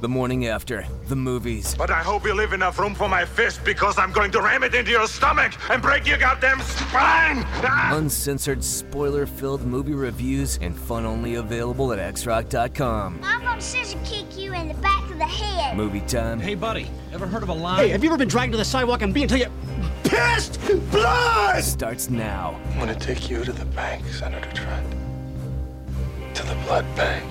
The morning after, the movies. But I hope you leave enough room for my fist because I'm going to ram it into your stomach and break your goddamn spine! Ah! Uncensored, spoiler filled movie reviews and fun only available at xrock.com. I'm gonna scissor kick you in the back of the head. Movie time Hey, buddy, ever heard of a line? Hey, have you ever been dragged to the sidewalk and being until you pissed blood? starts now. I'm gonna take you to the bank, Senator Trent. To the blood bank.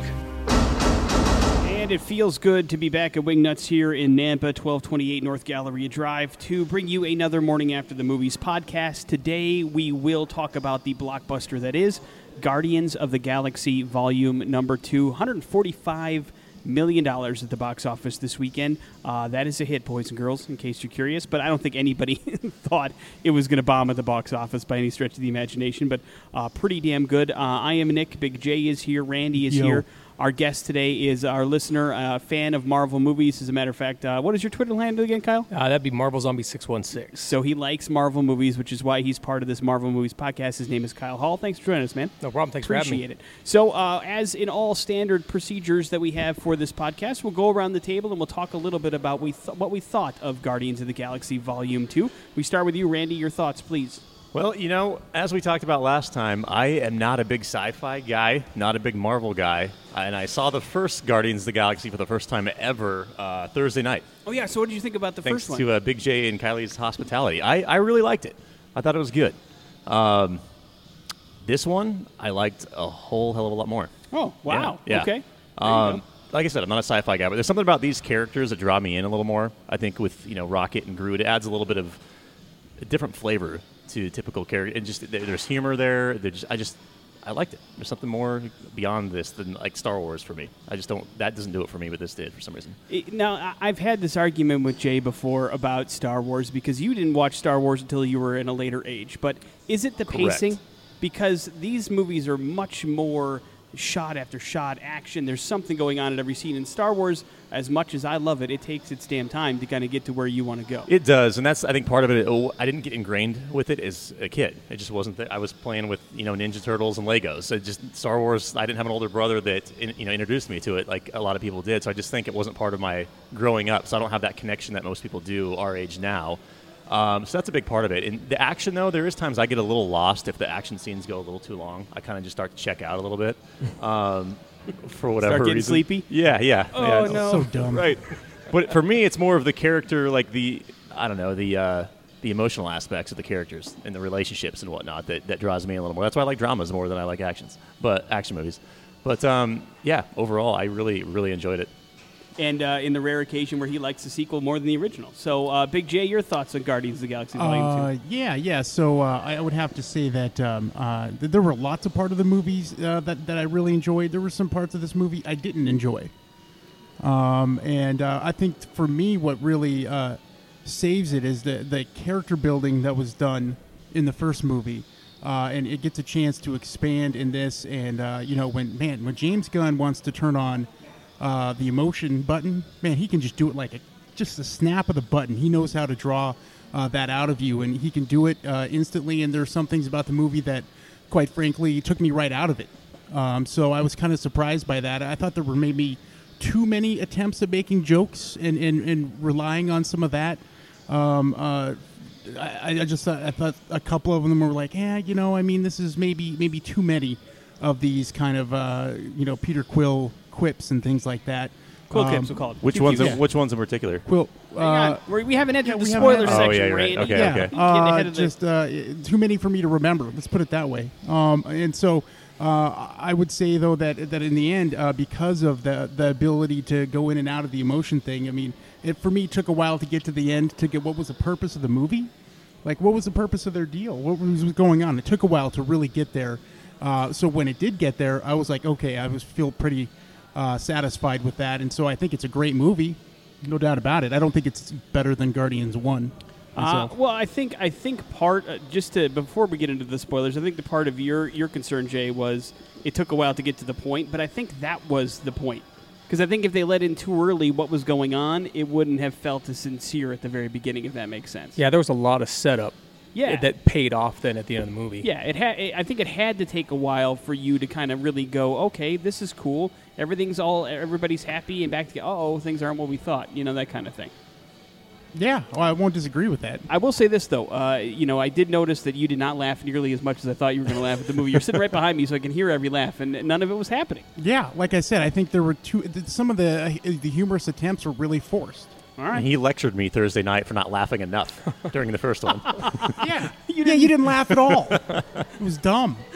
And it feels good to be back at Wingnuts here in Nampa, 1228 North Galleria Drive, to bring you another Morning After the Movies podcast. Today we will talk about the blockbuster that is Guardians of the Galaxy Volume Number 2. 145 million dollars at the box office this weekend. Uh, that is a hit, boys and girls, in case you're curious. But I don't think anybody thought it was going to bomb at the box office by any stretch of the imagination. But uh, pretty damn good. Uh, I am Nick. Big J is here. Randy is Yo. here. Our guest today is our listener, uh, fan of Marvel movies. As a matter of fact, uh, what is your Twitter handle again, Kyle? Uh, that'd be Marvel Zombie 616. So he likes Marvel movies, which is why he's part of this Marvel movies podcast. His name is Kyle Hall. Thanks for joining us, man. No problem. Thanks for having me. Appreciate it. So, uh, as in all standard procedures that we have for this podcast, we'll go around the table and we'll talk a little bit about we th- what we thought of Guardians of the Galaxy Volume Two. We start with you, Randy. Your thoughts, please. Well, you know, as we talked about last time, I am not a big sci-fi guy, not a big Marvel guy, and I saw the first Guardians of the Galaxy for the first time ever uh, Thursday night, Oh yeah. So, what did you think about the thanks first one? to uh, Big J and Kylie's hospitality. I, I really liked it. I thought it was good. Um, this one, I liked a whole hell of a lot more. oh wow. Yeah, yeah. Okay. Um, like I said, I'm not a sci-fi guy, but there's something about these characters that draw me in a little more. I think with you know Rocket and Groot, it adds a little bit of a different flavor to typical character. And just there's humor there. Just, I just I liked it. There's something more beyond this than like Star Wars for me. I just don't. That doesn't do it for me, but this did for some reason. Now, I've had this argument with Jay before about Star Wars because you didn't watch Star Wars until you were in a later age. But is it the Correct. pacing? Because these movies are much more shot after shot action. There's something going on at every scene. In Star Wars, as much as I love it, it takes its damn time to kind of get to where you want to go. It does, and that's I think part of it. I didn't get ingrained with it as a kid. It just wasn't. that I was playing with you know Ninja Turtles and Legos. So just Star Wars. I didn't have an older brother that you know introduced me to it like a lot of people did. So I just think it wasn't part of my growing up. So I don't have that connection that most people do our age now. Um, so that's a big part of it. And the action, though, there is times I get a little lost if the action scenes go a little too long. I kind of just start to check out a little bit um, for whatever getting reason. sleepy? Yeah, yeah. Oh, yeah, no. So dumb. Right. But for me, it's more of the character, like the I don't know the uh, the emotional aspects of the characters and the relationships and whatnot that, that draws me a little more. That's why I like dramas more than I like actions, but action movies. But um, yeah, overall, I really really enjoyed it. And uh, in the rare occasion where he likes the sequel more than the original. So, uh, Big J, your thoughts on Guardians of the Galaxy Volume Uh, 2? yeah, yeah. So uh, I would have to say that um, uh, th- there were lots of part of the movies uh, that that I really enjoyed. There were some parts of this movie I didn't enjoy, um, and uh, I think for me, what really uh, saves it is the the character building that was done in the first movie. Uh, and it gets a chance to expand in this, and uh, you know when man when James Gunn wants to turn on uh, the emotion button, man, he can just do it like a just a snap of the button. He knows how to draw uh, that out of you, and he can do it uh, instantly. And there's some things about the movie that, quite frankly, took me right out of it. Um, so I was kind of surprised by that. I thought there were maybe too many attempts at making jokes and, and, and relying on some of that. Um, uh, I, I just thought, I thought a couple of them were like, yeah, you know, I mean, this is maybe maybe too many of these kind of uh, you know Peter Quill quips and things like that. Quill Um, clips, we'll call it. Which Pew, ones? pew. In, which ones in particular? Quill. Hang Uh, on. We're- we haven't entered yeah, the spoiler entered- Oh, yeah, you're right. Okay, yeah, okay. Uh, ahead of just uh, too many for me to remember. Let's put it that way. Um, and so uh, I would say though that that in the end, uh, because of the the ability to go in and out of the emotion thing, I mean, it for me took a while to get to the end to get what was the purpose of the movie. Like, what was the purpose of their deal? What was going on? It took a while to really get there. Uh, so when it did get there, I was like, okay, I was feel pretty uh, satisfied with that, and so I think it's a great movie, no doubt about it. I don't think it's better than Guardians One. Uh, well, I think I think part uh, just to before we get into the spoilers, I think the part of your your concern, Jay, was it took a while to get to the point, but I think that was the point because I think if they let in too early what was going on, it wouldn't have felt as sincere at the very beginning, if that makes sense. Yeah, there was a lot of setup Yeah. that paid off then at the end of the movie. Yeah, it had. I think it had to take a while for you to kind of really go, okay, this is cool. Everything's all, everybody's happy and back to, oh, things aren't what we thought. You know that kind of thing. Yeah, well, I won't disagree with that. I will say this though, uh, you know, I did notice that you did not laugh nearly as much as I thought you were going to laugh at the movie. You're sitting right behind me, so I can hear every laugh, and none of it was happening. Yeah, like I said, I think there were two. Some of the uh, the humorous attempts were really forced. All And he lectured me Thursday night for not laughing enough during the first one. Yeah, yeah, you didn't laugh at all. It was dumb.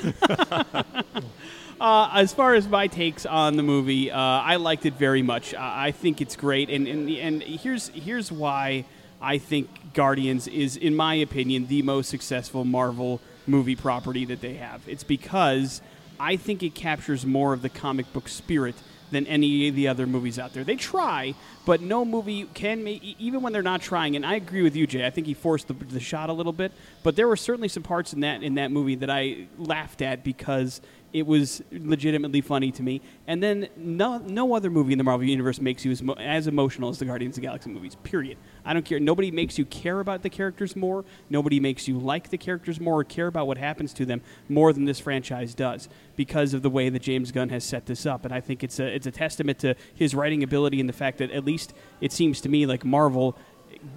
Uh, as far as my takes on the movie, uh, I liked it very much. I I think it's great, and, and and here's here's why I think Guardians is, in my opinion, the most successful Marvel movie property that they have. It's because I think it captures more of the comic book spirit than any of the other movies out there. They try, but no movie can make, even when they're not trying. And I agree with you, Jay. I think he forced the, the shot a little bit, but there were certainly some parts in that in that movie that I laughed at because it was legitimately funny to me. And then no no other movie in the Marvel universe makes you as, as emotional as the Guardians of the Galaxy movies. Period. I don't care. Nobody makes you care about the characters more. Nobody makes you like the characters more or care about what happens to them more than this franchise does because of the way that James Gunn has set this up. And I think it's a it's a testament to his writing ability and the fact that at least it seems to me like Marvel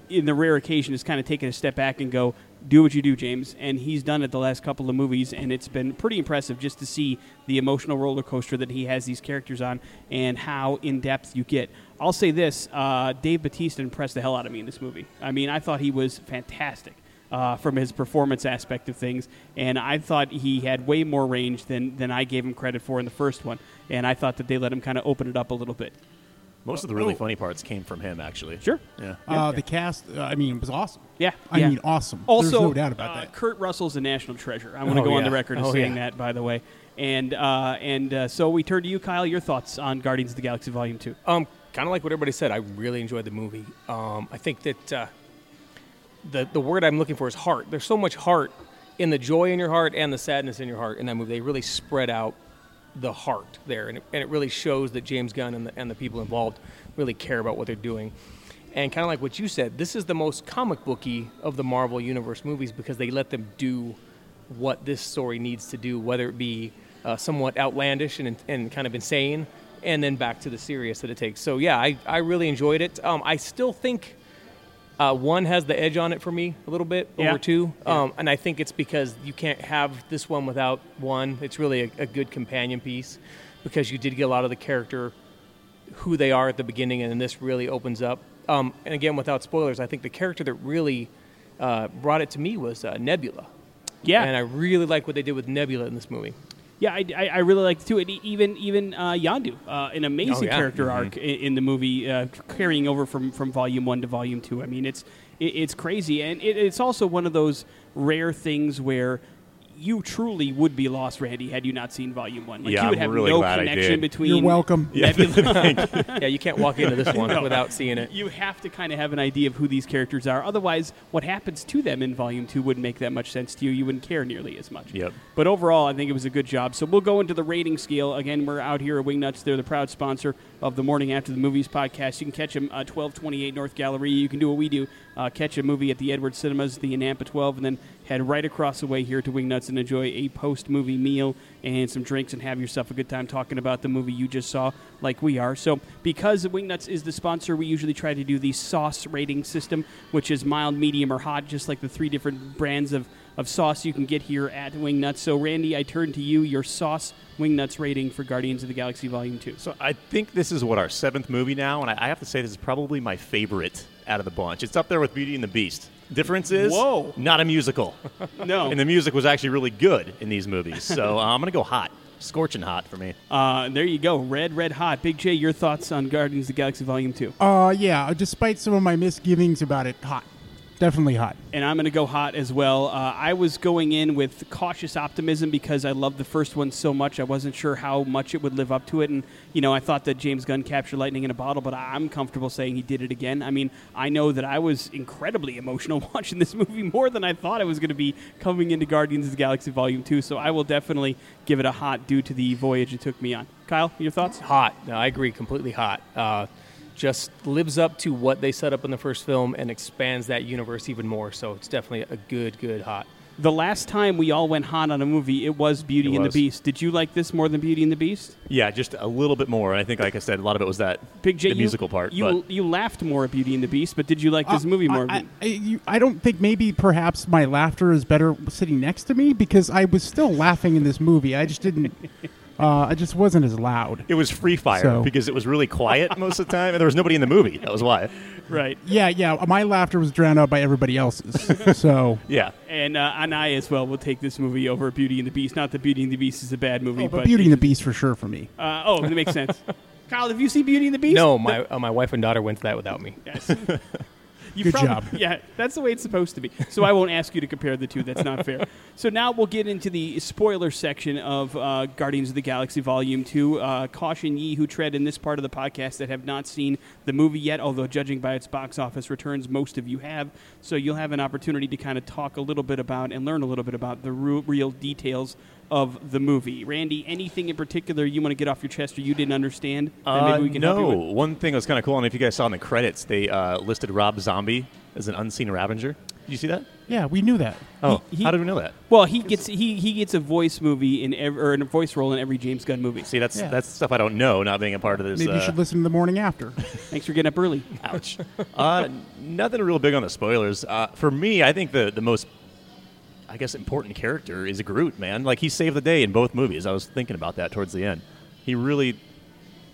in the rare occasion has kind of taken a step back and go, do what you do, James. And he's done it the last couple of movies, and it's been pretty impressive just to see the emotional roller coaster that he has these characters on and how in depth you get. I'll say this uh, Dave Bautista impressed the hell out of me in this movie. I mean, I thought he was fantastic. Uh, from his performance aspect of things, and I thought he had way more range than, than I gave him credit for in the first one, and I thought that they let him kind of open it up a little bit. Most of the really funny parts came from him, actually. Sure. Yeah. Uh, the cast, uh, I mean, it was awesome. Yeah, I yeah. mean, awesome. Also, There's no doubt about uh, that. Kurt Russell's a national treasure. I want to Oh, go on the record as Oh, saying yeah. that, by the way. And uh, and uh, so we turn to you, Kyle. Your thoughts on Guardians of the Galaxy Volume Two? Um, kind of like what everybody said. I really enjoyed the movie. Um, I think that uh, the the word I'm looking for is heart. There's so much heart in the joy in your heart and the sadness in your heart in that movie. They really spread out the heart there, and it, and it really shows that James Gunn and the, and the people involved really care about what they're doing. And kind of like what you said, this is the most comic booky of the Marvel Universe movies because they let them do what this story needs to do, whether it be uh, somewhat outlandish and, and kind of insane, and then back to the serious that it takes. So yeah, I, I really enjoyed it. Um, I still think uh, one has the edge on it for me a little bit Yeah. over two, um, and I think it's because you can't have this one without one. It's really a, a good companion piece because you did get a lot of the character who they are at the beginning, and then this really opens up. Um, and again, without spoilers, I think the character that really uh, brought it to me was uh, Nebula. Yeah. and I really like what they did with Nebula in this movie. Yeah, I, I, I really liked it too. And even even uh, Yondu, uh, an amazing Oh, yeah. character arc in, in the movie, uh, carrying over from, from volume one to volume two. I mean, it's it, it's crazy, and it, it's also one of those rare things where you truly would be lost, Randy, had you not seen volume one. Like Yeah, you would I'm have really no glad I connection did. between. You're welcome. Nebula. yeah, you can't walk into this one No. without seeing it. You have to kind of have an idea of who these characters are. Otherwise, what happens to them in Volume 2 wouldn't make that much sense to you. You wouldn't care nearly as much. Yep. But overall, I think it was a good job. So we'll go into the rating scale. Again, we're out here at Wingnuts. They're the proud sponsor of the Morning After the Movies podcast. You can catch them uh, 1228 North Gallery. You can do what we do uh, catch a movie at the Edward Cinemas, the Nampa 12, and then head right across the way here to Wingnuts and enjoy a post movie meal and some drinks and have yourself a good time talking about the movie you just saw, like we are. So, because Wingnuts is the sponsor, we usually try to do the sauce rating system, which is mild, medium, or hot, just like the three different brands of, of sauce you can get here at Wingnuts. So, Randy, I turn to you, your sauce Wingnuts rating for Guardians of the Galaxy Volume 2. So I think this is what our seventh movie now, and I, I have to say this is probably my favorite out of the bunch. It's up there with Beauty and the Beast. Difference is, Whoa. not a musical, No. and the music was actually really good in these movies. So uh, I'm gonna go hot, scorching hot for me. Uh, there you go. Red, red hot. Big J, your thoughts on Guardians of the Galaxy Volume 2? Uh, yeah. Despite some of my misgivings about it, hot, definitely hot. and I'm going to go hot as well. Uh, I was going in with cautious optimism because I loved the first one so much. I wasn't sure how much it would live up to it, and you know, I thought that James Gunn captured lightning in a bottle, but I'm comfortable saying he did it again. I mean, I know that I was incredibly emotional watching this movie more than I thought I was going to be coming into Guardians of the Galaxy Volume Two. So I will definitely give it a hot due to the voyage it took me on. Kyle, your thoughts? Hot. No, I agree. Completely hot. Uh, just lives up to what they set up in the first film and expands that universe even more. So it's definitely a good, good hot. The last time we all went hot on a movie, it was Beauty It and the. Beast. Did you like this more than Beauty and the Beast? Yeah, just a little bit more. I think, like I said, a lot of it was that Big J, the you- musical part. You but you laughed more at Beauty and the Beast, but did you like this Uh, movie more? I, I, you, I don't think maybe perhaps my laughter is better sitting next to me because I was still laughing in this movie. I just didn't. Uh, I just wasn't as loud. it was free fire So- because it was really quiet most of the time, and there was nobody in the movie. That was why. right. Yeah, yeah. My laughter was drowned out by everybody else's. so, Yeah. And uh, and I as well will take this movie over Beauty and the Beast. Not that Beauty and the Beast is a bad movie, oh, but but Beauty and the Beast for sure for me. Uh, oh, that makes sense. Kyle, have you seen Beauty and the Beast? No, my uh, my wife and daughter went to that without me. Yes. You Good job. Yeah, that's the way it's supposed to be. So I won't ask you to compare the two. That's not fair. So now we'll get into the spoiler section of uh, Guardians of the Galaxy Volume 2. Uh, caution ye who tread in this part of the podcast that have not seen the movie yet, although judging by its box office returns, most of you have. So you'll have an opportunity to kind of talk a little bit about and learn a little bit about the real details of the movie. Randy, anything in particular you want to get off your chest or you didn't understand? that Uh, maybe we can help you no, with? one thing that was kind of cool, and if you guys saw in the credits, they uh, listed Rob Zombie as an unseen Ravager. Did you see that? Yeah, we knew that. Oh, he- how did we know that? Well, he gets he, he gets a voice movie in every, or a voice role in every James Gunn movie. See, that's Yeah. that's stuff I don't know, not being a part of this. Maybe you uh, should listen to the morning after. Thanks for getting up early. Ouch. uh, nothing real big on the spoilers. Uh, for me, I think the the most, I guess, important character is Groot. Man, like he saved the day in both movies. I was thinking about that towards the end. He really,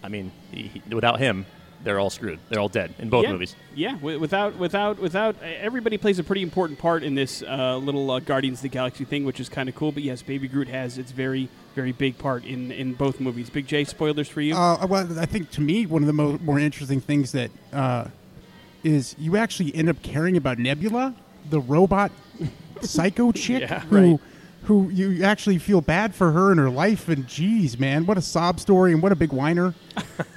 I mean, he, he- without him, they're all screwed. They're all dead in both yeah. movies. Yeah, wi- without without without everybody plays a pretty important part in this uh, little uh, Guardians of the Galaxy thing, which is kind of cool. But yes, Baby Groot has its very very big part in in both movies. Big J, spoilers for you. Uh, well, I think to me one of the mo- more interesting things that uh, is you actually end up caring about Nebula, the robot psycho chick Yeah, who right. who you actually feel bad for her and her life. And geez, man, what a sob story and what a big whiner.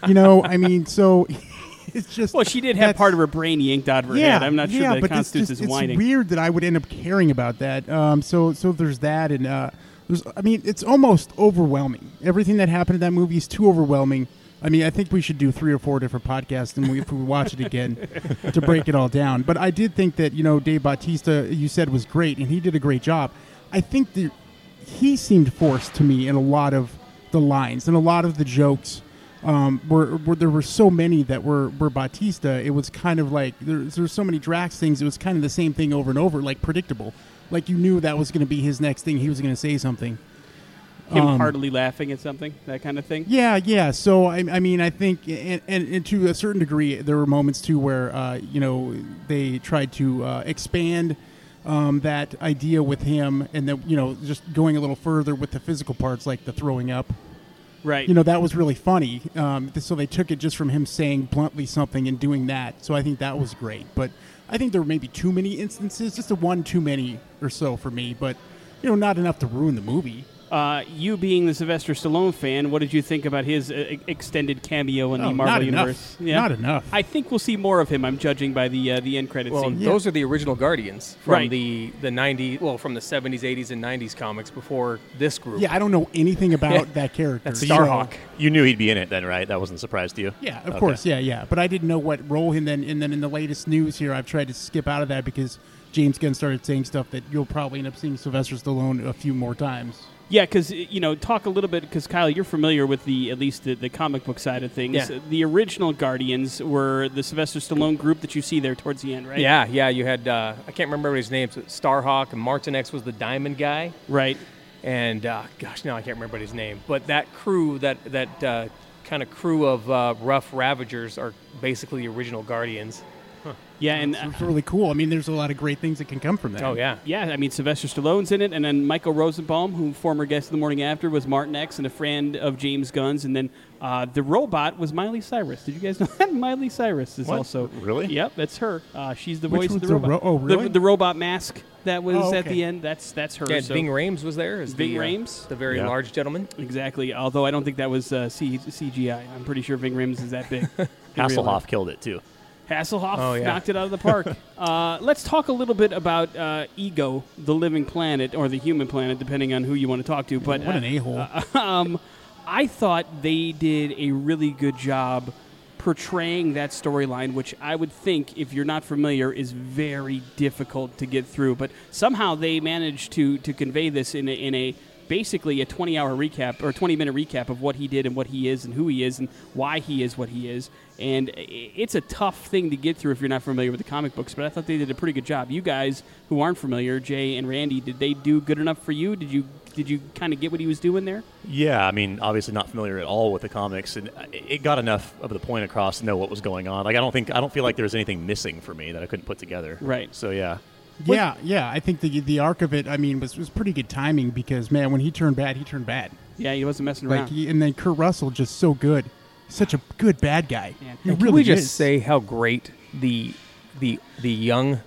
you know, I mean, so it's just well, she did have part of her brain yanked out of her yeah, head. I'm not sure yeah, that but it's, just, as it's whining. weird that I would end up caring about that. Um, so so there's that, and uh, there's I mean it's almost overwhelming. Everything that happened in that movie is too overwhelming. I mean, I think we should do three or four different podcasts, and we, if we watch it again, to break it all down. But I did think that you know Dave Bautista, you said was great, and he did a great job. I think that he seemed forced to me in a lot of the lines and a lot of the jokes. Um, were, were there were so many that were were Bautista. It was kind of like there's there's so many Drax things. It was kind of the same thing over and over, like predictable. Like you knew that was going to be his next thing. He was going to say something. Him um, heartily laughing at something, that kind of thing. Yeah, yeah. So I, I mean, I think, and, and, and to a certain degree, there were moments too where uh, you know they tried to uh, expand um, that idea with him, and then you know just going a little further with the physical parts, like the throwing up. Right. You know that was really funny. Um, so they took it just from him saying bluntly something and doing that. So I think that was great. But I think there were maybe too many instances, just a one too many or so for me. But you know, not enough to ruin the movie. Uh, you being the Sylvester Stallone fan, what did you think about his uh, extended cameo in Oh, the Marvel not enough. universe? Not enough. I think we'll see more of him. I'm judging by the uh, the end credit Well, scene. those are the original Guardians from Right. the the 90s, well, from the 70s, 80s, and 90s comics before this group. Yeah, I don't know anything about Yeah. that character. That's so- Starhawk. You knew he'd be in it then, right? That wasn't a surprise to you. Yeah, of Okay. course. Yeah, yeah. But I didn't know what role and then and then in the latest news here, I've tried to skip out of that because James Gunn started saying stuff that you'll probably end up seeing Sylvester Stallone a few more times. Yeah, because you know, talk a little bit because Kyle, you're familiar with the at least the, the comic book side of things. Yeah. The original Guardians were the Sylvester Stallone group that you see there towards the end, right? Yeah, yeah. You had uh, I can't remember his names. Starhawk and Martinex was the Diamond guy, Right. and uh, gosh, no, I can't remember his name. But that crew, that that uh, kind of crew of uh, rough Ravagers, are basically the original Guardians. Yeah, and uh, It's really cool. I mean, there's a lot of great things that can come from that. Oh yeah, yeah, I mean Sylvester Stallone's in it, and then Michael Rosenbaum, who former guest of the morning after, was Martinex and a friend of James Gunn's, and then uh, the robot was Miley Cyrus. Did you guys know that Miley Cyrus is What? also Really? Yep, that's her. Uh, she's the Which voice of the the robot. ro- oh, really? The, robot mask that was Oh, at the end. That's that's her. yeah. so- Ving Rhames was there as Ving the, uh, the very Yeah. large gentleman. Exactly. Although I don't think that was uh, C- CGI. I'm pretty sure Ving Rhames is that big. Hasselhoff killed it too. Hasselhoff Oh, yeah. knocked it out of the park. uh, let's talk a little bit about uh, Ego, the living planet, or the human planet, depending on who you want to talk to. But What an uh, a hole. um, I thought they did a really good job portraying that storyline, which I would think, if you're not familiar, is very difficult to get through. But somehow they managed to to convey this in a, in a basically a 20 hour recap or 20 minute recap of what he did and what he is and who he is and why he is what he is. And it's a tough thing to get through if you're not familiar with the comic books, but I thought they did a pretty good job. You guys who aren't familiar, Jay and Randy, did they do good enough for you? Did you did you kind of get what he was doing there? Yeah, I mean, obviously not familiar at all with the comics, and it got enough of the point across to know what was going on. Like, I don't think I don't feel like there was anything missing for me that I couldn't put together. Right. So yeah, Yeah, yeah. I think the the arc of it, I mean, was, was pretty good timing because man, when he turned bad, he turned bad. Yeah, he wasn't messing around. Like, he, and then Kurt Russell just so good, such a good bad guy. Yeah. He really Can we just is. say how great the the the young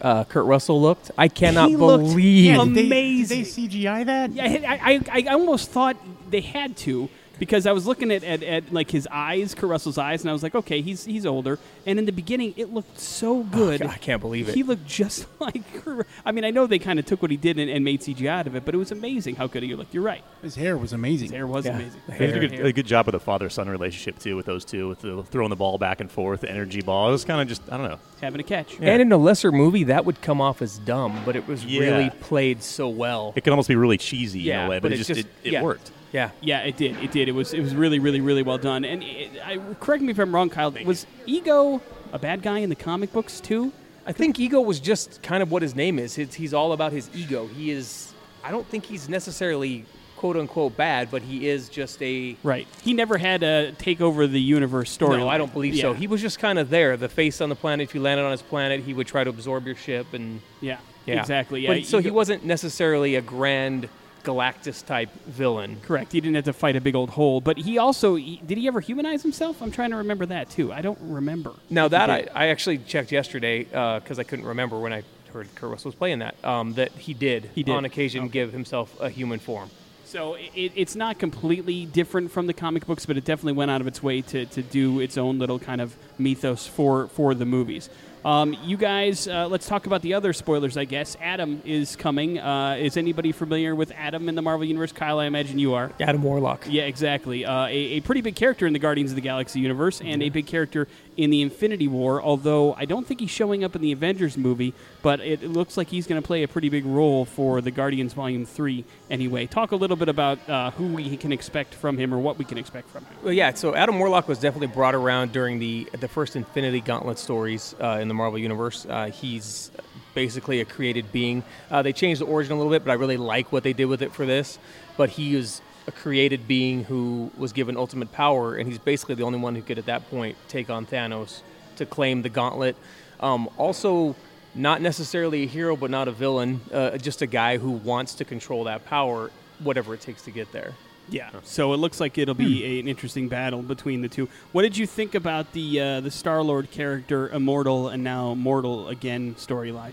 uh, Kurt Russell looked? I cannot He looked believe. Yeah, did they- amazing. Did they, CGI that? Yeah, I, I, I almost thought they had to because I was looking at, at, at like his eyes, Caruso's eyes, and I was like, okay, he's he's older. And in the beginning, it looked so oh, good. I can't believe it. He looked just like. Kurt- I mean, I know they kind of took what he did and, and made CGI out of it, but it was amazing how good he looked. You're right. His hair was amazing. His hair was Yeah, amazing. the they did a good, a good job with the father son relationship too with those two, with the throwing the ball back and forth, the energy ball. It was kind of just I don't know. Having a catch. Yeah. And in a lesser movie, that would come off as dumb, but it was Yeah. really played so well. It could almost be really cheesy Yeah, in a way, but, but it it's just, just- it, it yeah. worked. Yeah. Yeah, it did. It did. It was it was really really really well done. And it, I, correct me if I'm wrong, Kyle. Was Ego a bad guy in the comic books too? I think ego was just kind of what his name is. It's, he's all about his ego. He is. I don't think he's necessarily quote unquote bad, but he is just a. Right. He never had a take over the universe story. No, I don't believe so. He was just kind of there, the face on the planet. If you landed on his planet, he would try to absorb your ship, and Yeah. yeah, Exactly. Yeah. But, so he wasn't necessarily a grand Galactus type villain. Correct. He didn't have to fight a big old hole, but he also he, did he ever humanize himself? I'm trying to remember that too. I don't remember. Now that I. I actually checked yesterday because I couldn't remember when I heard Kurt Russell was playing that um, that he did, He did. on occasion give himself a human form. So it, it's not completely different from the comic books, but it definitely went out of its way to, to do its own little kind of mythos for for the movies. Um, you guys, uh, let's talk about the other spoilers, I guess. Adam is coming. Uh, is anybody familiar with Adam in the Marvel Universe? Kyle, I imagine you are. Adam Warlock. Yeah, exactly. Uh, a, a pretty big character in the Guardians of the Galaxy universe, and a big character in the Infinity War. Although I don't think he's showing up in the Avengers movie, but it, looks like he's going to play a pretty big role for the Guardians Volume Three. Anyway, talk a little bit about uh, who we can expect from him, or what we can expect from him. Well, yeah. So Adam Warlock was definitely brought around during the the first Infinity Gauntlet stories uh, in the Marvel Universe. Uh, he's basically a created being. Uh, they changed the origin a little bit, but I really like what they did with it for this. But he is a created being who was given ultimate power, and he's basically the only one who could, at that point, take on Thanos to claim the Gauntlet. Um, also, not necessarily a hero, but not a villain. Uh, just a guy who wants to control that power, whatever it takes to get there. Yeah. So it looks like it'll be a, an interesting battle between the two. What did you think about the uh, the Star Lord character, immortal and now mortal again storyline?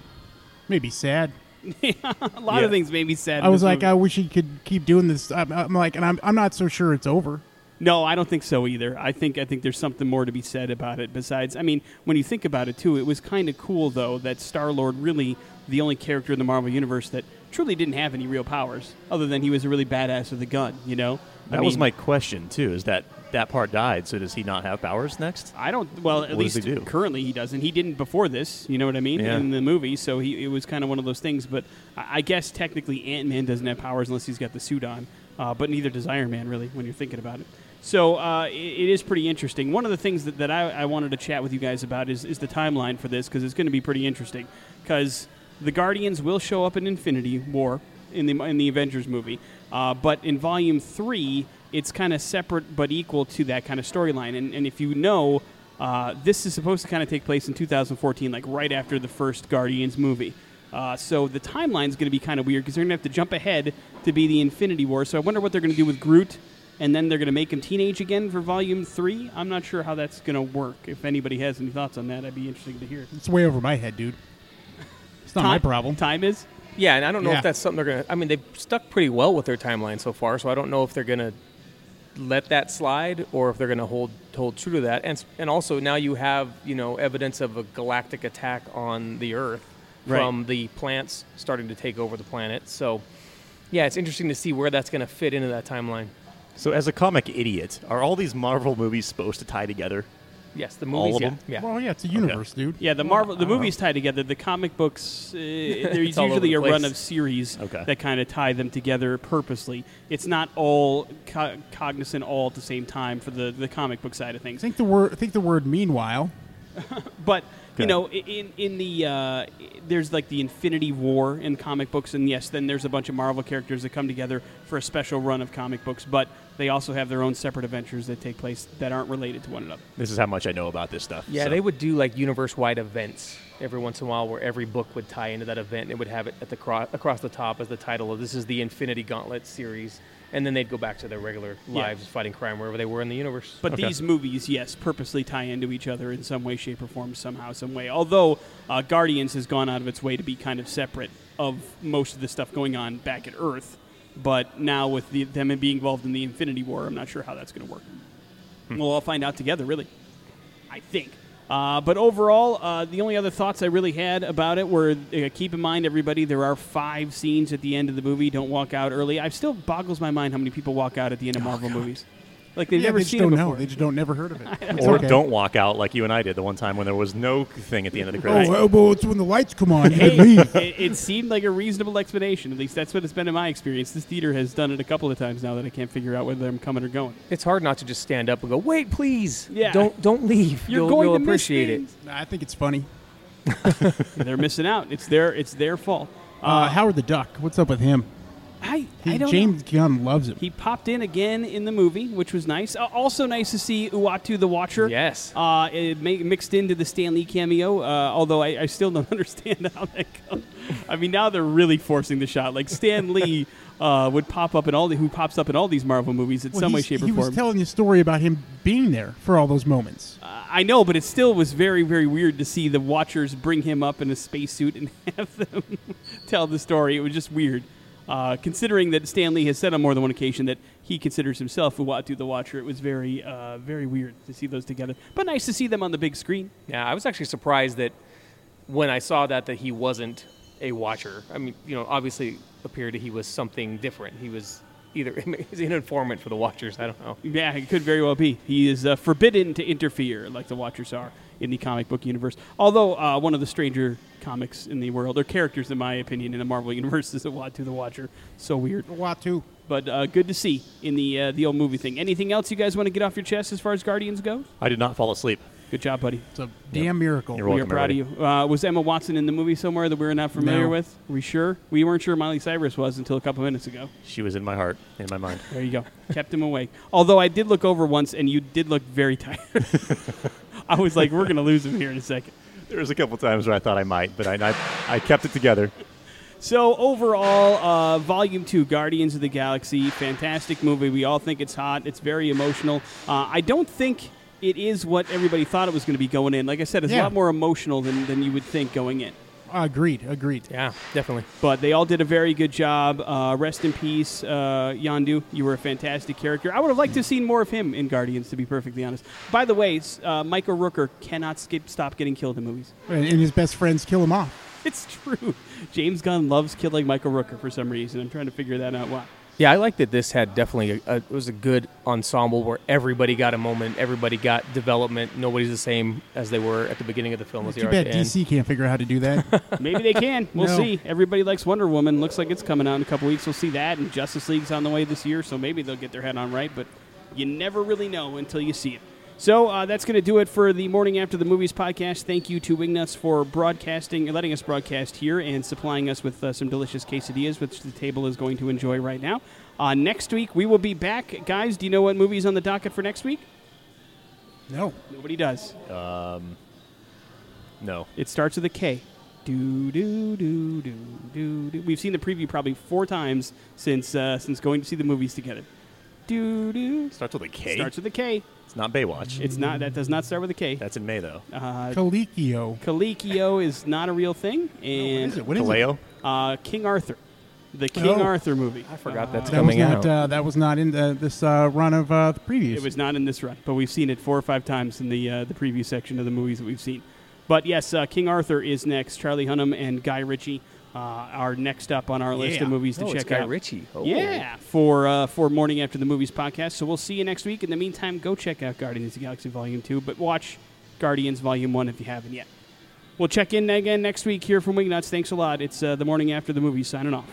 Maybe sad. a lot Yeah. of things made me sad. I was like, movie. I wish he could keep doing this. I'm, I'm like, and I'm, I'm not so sure it's over. No, I don't think so either. I think I think there's something more to be said about it. Besides, I mean, when you think about it too, it was kind of cool though that Star Lord really the only character in the Marvel universe that truly didn't have any real powers, other than he was a really badass with a gun. You know, I That was my question too. Is that that part died? So does he not have powers next? I don't. Well, at What least he currently he doesn't. He didn't before this. You know what I mean? Yeah. In the movie, so he it was kind of one of those things. But I, I guess technically Ant Man doesn't have powers unless he's got the suit on. Uh, but neither does Iron Man, really, when you're thinking about it. So uh, it, it is pretty interesting. One of the things that, that I, I wanted to chat with you guys about is, is the timeline for this because it's going to be pretty interesting. Because the Guardians will show up in Infinity War in the in the Avengers movie, uh, but in Volume Three, it's kind of separate but equal to that kind of storyline. And, and if you know, uh, this is supposed to kind of take place in 2014, like right after the first Guardians movie. Uh, so the timeline is going to be kind of weird because they're going to have to jump ahead to be the Infinity War. So I wonder what they're going to do with Groot, and then they're going to make him teenage again for Volume Three. I'm not sure how that's going to work. If anybody has any thoughts on that, I'd be interested to hear. It's way over my head, dude. It's not my problem. Time is. Yeah, and I don't know Yeah. if that's something they're gonna. I mean, they've stuck pretty well with their timeline so far, so I don't know if they're gonna let that slide or if they're gonna hold hold true to that. And and also now you have you know evidence of a galactic attack on the Earth Right. from the plants starting to take over the planet. So yeah, it's interesting to see where that's gonna fit into that timeline. So as a comic idiot, are all these Marvel movies supposed to tie together? Yes, the All movies. of yeah. them? Yeah. Well, yeah, it's a universe, dude. Yeah, the Marvel, the movies tie together. The comic books, uh, there's usually the a run of series Okay. that kind of tie them together purposely. It's not all co- cognizant all at the same time for the, the comic book side of I things. think the word. I think the word. Meanwhile, But you know, in in the uh, there's like the Infinity War in comic books, and yes, then there's a bunch of Marvel characters that come together for a special run of comic books. But they also have their own separate adventures that take place that aren't related to one another. This is how much I know about this stuff. Yeah, so. they would do like universe-wide events every once in a while, where every book would tie into that event. And it would have it at the cro- across the top as the title of this is the Infinity Gauntlet series, and then they'd go back to their regular Yeah. lives fighting crime wherever they were in the universe. But Okay. these movies, yes, purposely tie into each other in some way, shape, or form, somehow, some way. Although uh, Guardians has gone out of its way to be kind of separate of most of the stuff going on back at Earth. But now with the, them being involved in the Infinity War, I'm not sure how that's going to work. We'll all find out together, really. I think. Uh, but overall, uh, the only other thoughts I really had about it were uh, keep in mind, everybody, there are five scenes at the end of the movie. Don't walk out early. I still boggles my mind how many people walk out at the end of Marvel movies. Like they've yeah, never they seen don't it know. before. They just don't never heard of it. Or okay. don't walk out like you and I did the one time when there was no thing at the end of the Oh, credits. well, well, it's when the lights come on. Hey, leave. it, it seemed like a reasonable explanation. At least that's what it's been in my experience. This theater has done it a couple of times now that I can't figure out whether I'm coming or going. it's hard not to just stand up and go, "Wait, please, Yeah. don't don't leave. You're you'll, going you'll to miss appreciate it." things. I think it's funny. They're missing out. It's their it's their fault. Uh, Howard the Duck. What's up with him? I, He, I don't know. James Gunn loves him. He popped in again in the movie, which was nice. Uh, also nice to see Uatu the Watcher. Yes. Uh, it ma- mixed into the Stan Lee cameo, uh, although I, I still don't understand how that goes. I mean, now they're really forcing the shot. Like Stan Lee uh, would pop up in all the, who pops up in all these Marvel movies in Well, some way, shape, or form. he form. was telling you a story about him being there for all those moments. I know, but it still was very, very weird to see the Watchers bring him up in a spacesuit and have them tell the story. It was just weird. Uh, considering that Stan Lee has said on more than one occasion that he considers himself Uatu the Watcher, it was very, uh, very weird to see those together. But nice to see them on the big screen. Yeah, I was actually surprised that when I saw that that he wasn't a watcher. I mean, you know, obviously appeared that he was something different. He was either he's an informant for the watchers. I don't know. Yeah, it could very well be. He is uh, forbidden to interfere, like the Watchers are in the comic book universe. Although uh, one of the stranger comics in the world, or characters, in my opinion, in the Marvel universe, is Uatu the Watcher. So weird. Watu. But uh, good to see in the uh, the old movie thing. Anything else you guys want to get off your chest as far as Guardians go? I did not fall asleep. Good job, buddy. It's a damn miracle. You're we are welcome, proud of you. Uh, was Emma Watson in the movie somewhere that we were not familiar No. with? Are we sure? We weren't sure Miley Cyrus was until a couple minutes ago. She was in my heart, in my mind. There you go. Kept him awake. Although I did look over once, and you did look very tired. I was like, we're going to lose him here in a second. There was a couple times where I thought I might, but I, I, I kept it together. So overall, uh, Volume Two, Guardians of the Galaxy, fantastic movie. We all think it's hot. It's very emotional. Uh, I don't think it is what everybody thought it was going to be going in. Like I said, it's a lot more emotional than, than you would think going in. Agreed. Agreed. Yeah, definitely. But they all did a very good job. Uh, rest in peace, uh, Yondu. You were a fantastic character. I would have liked to have seen more of him in Guardians, to be perfectly honest. By the way, uh, Michael Rooker cannot skip, stop getting killed in movies. And, and his best friends kill him off. It's true. James Gunn loves killing Michael Rooker for some reason. I'm trying to figure that out. Why? Yeah, I like that this had definitely a, a it was a good ensemble where everybody got a moment, everybody got development. Nobody's the same as they were at the beginning of the film as they Too bad at the end. DC can't figure out how to do that. Maybe they can. We'll No. see. Everybody likes Wonder Woman. Looks like it's coming out in a couple weeks. We'll see that. And Justice League's on the way this year, so maybe they'll get their head on right. But you never really know until you see it. So uh, that's going to do it for the Morning After the Movies podcast. Thank you to Wingnuts for broadcasting, letting us broadcast here, and supplying us with uh, some delicious quesadillas, which the table is going to enjoy right now. Uh, next week we will be back, guys. Do you know what movie's on the docket for next week? no. Nobody does. No. It starts with a K. Do do do do do do. We've seen the preview probably four times since uh, since going to see the movies together. Do do. Starts with a K. Starts with a K. it's not Baywatch. It's not. That does not start with a K. That's in May though. Uh, Colicchio. Calicchio is not a real thing, What and is it? What is it? Kaleo. uh, King Arthur, the King Oh. Arthur movie. I forgot that's That was coming not. out. Uh, that was not in the, this uh, run of uh, the previous. It was not in this run, but we've seen it four or five times in the uh, the preview section of the movies that we've seen. But yes, uh, King Arthur is next. Charlie Hunnam and Guy Ritchie uh, are next up on our list Yeah. of movies to Oh, check out. Ritchie. Oh. Yeah, for uh, for morning after the movies podcast. So we'll see you next week. In the meantime, go check out Guardians of the Galaxy Volume Two, but watch Guardians Volume One if you haven't yet. We'll check in again next week here from Wingnuts. Thanks a lot. It's uh, the morning after the movies. Signing off.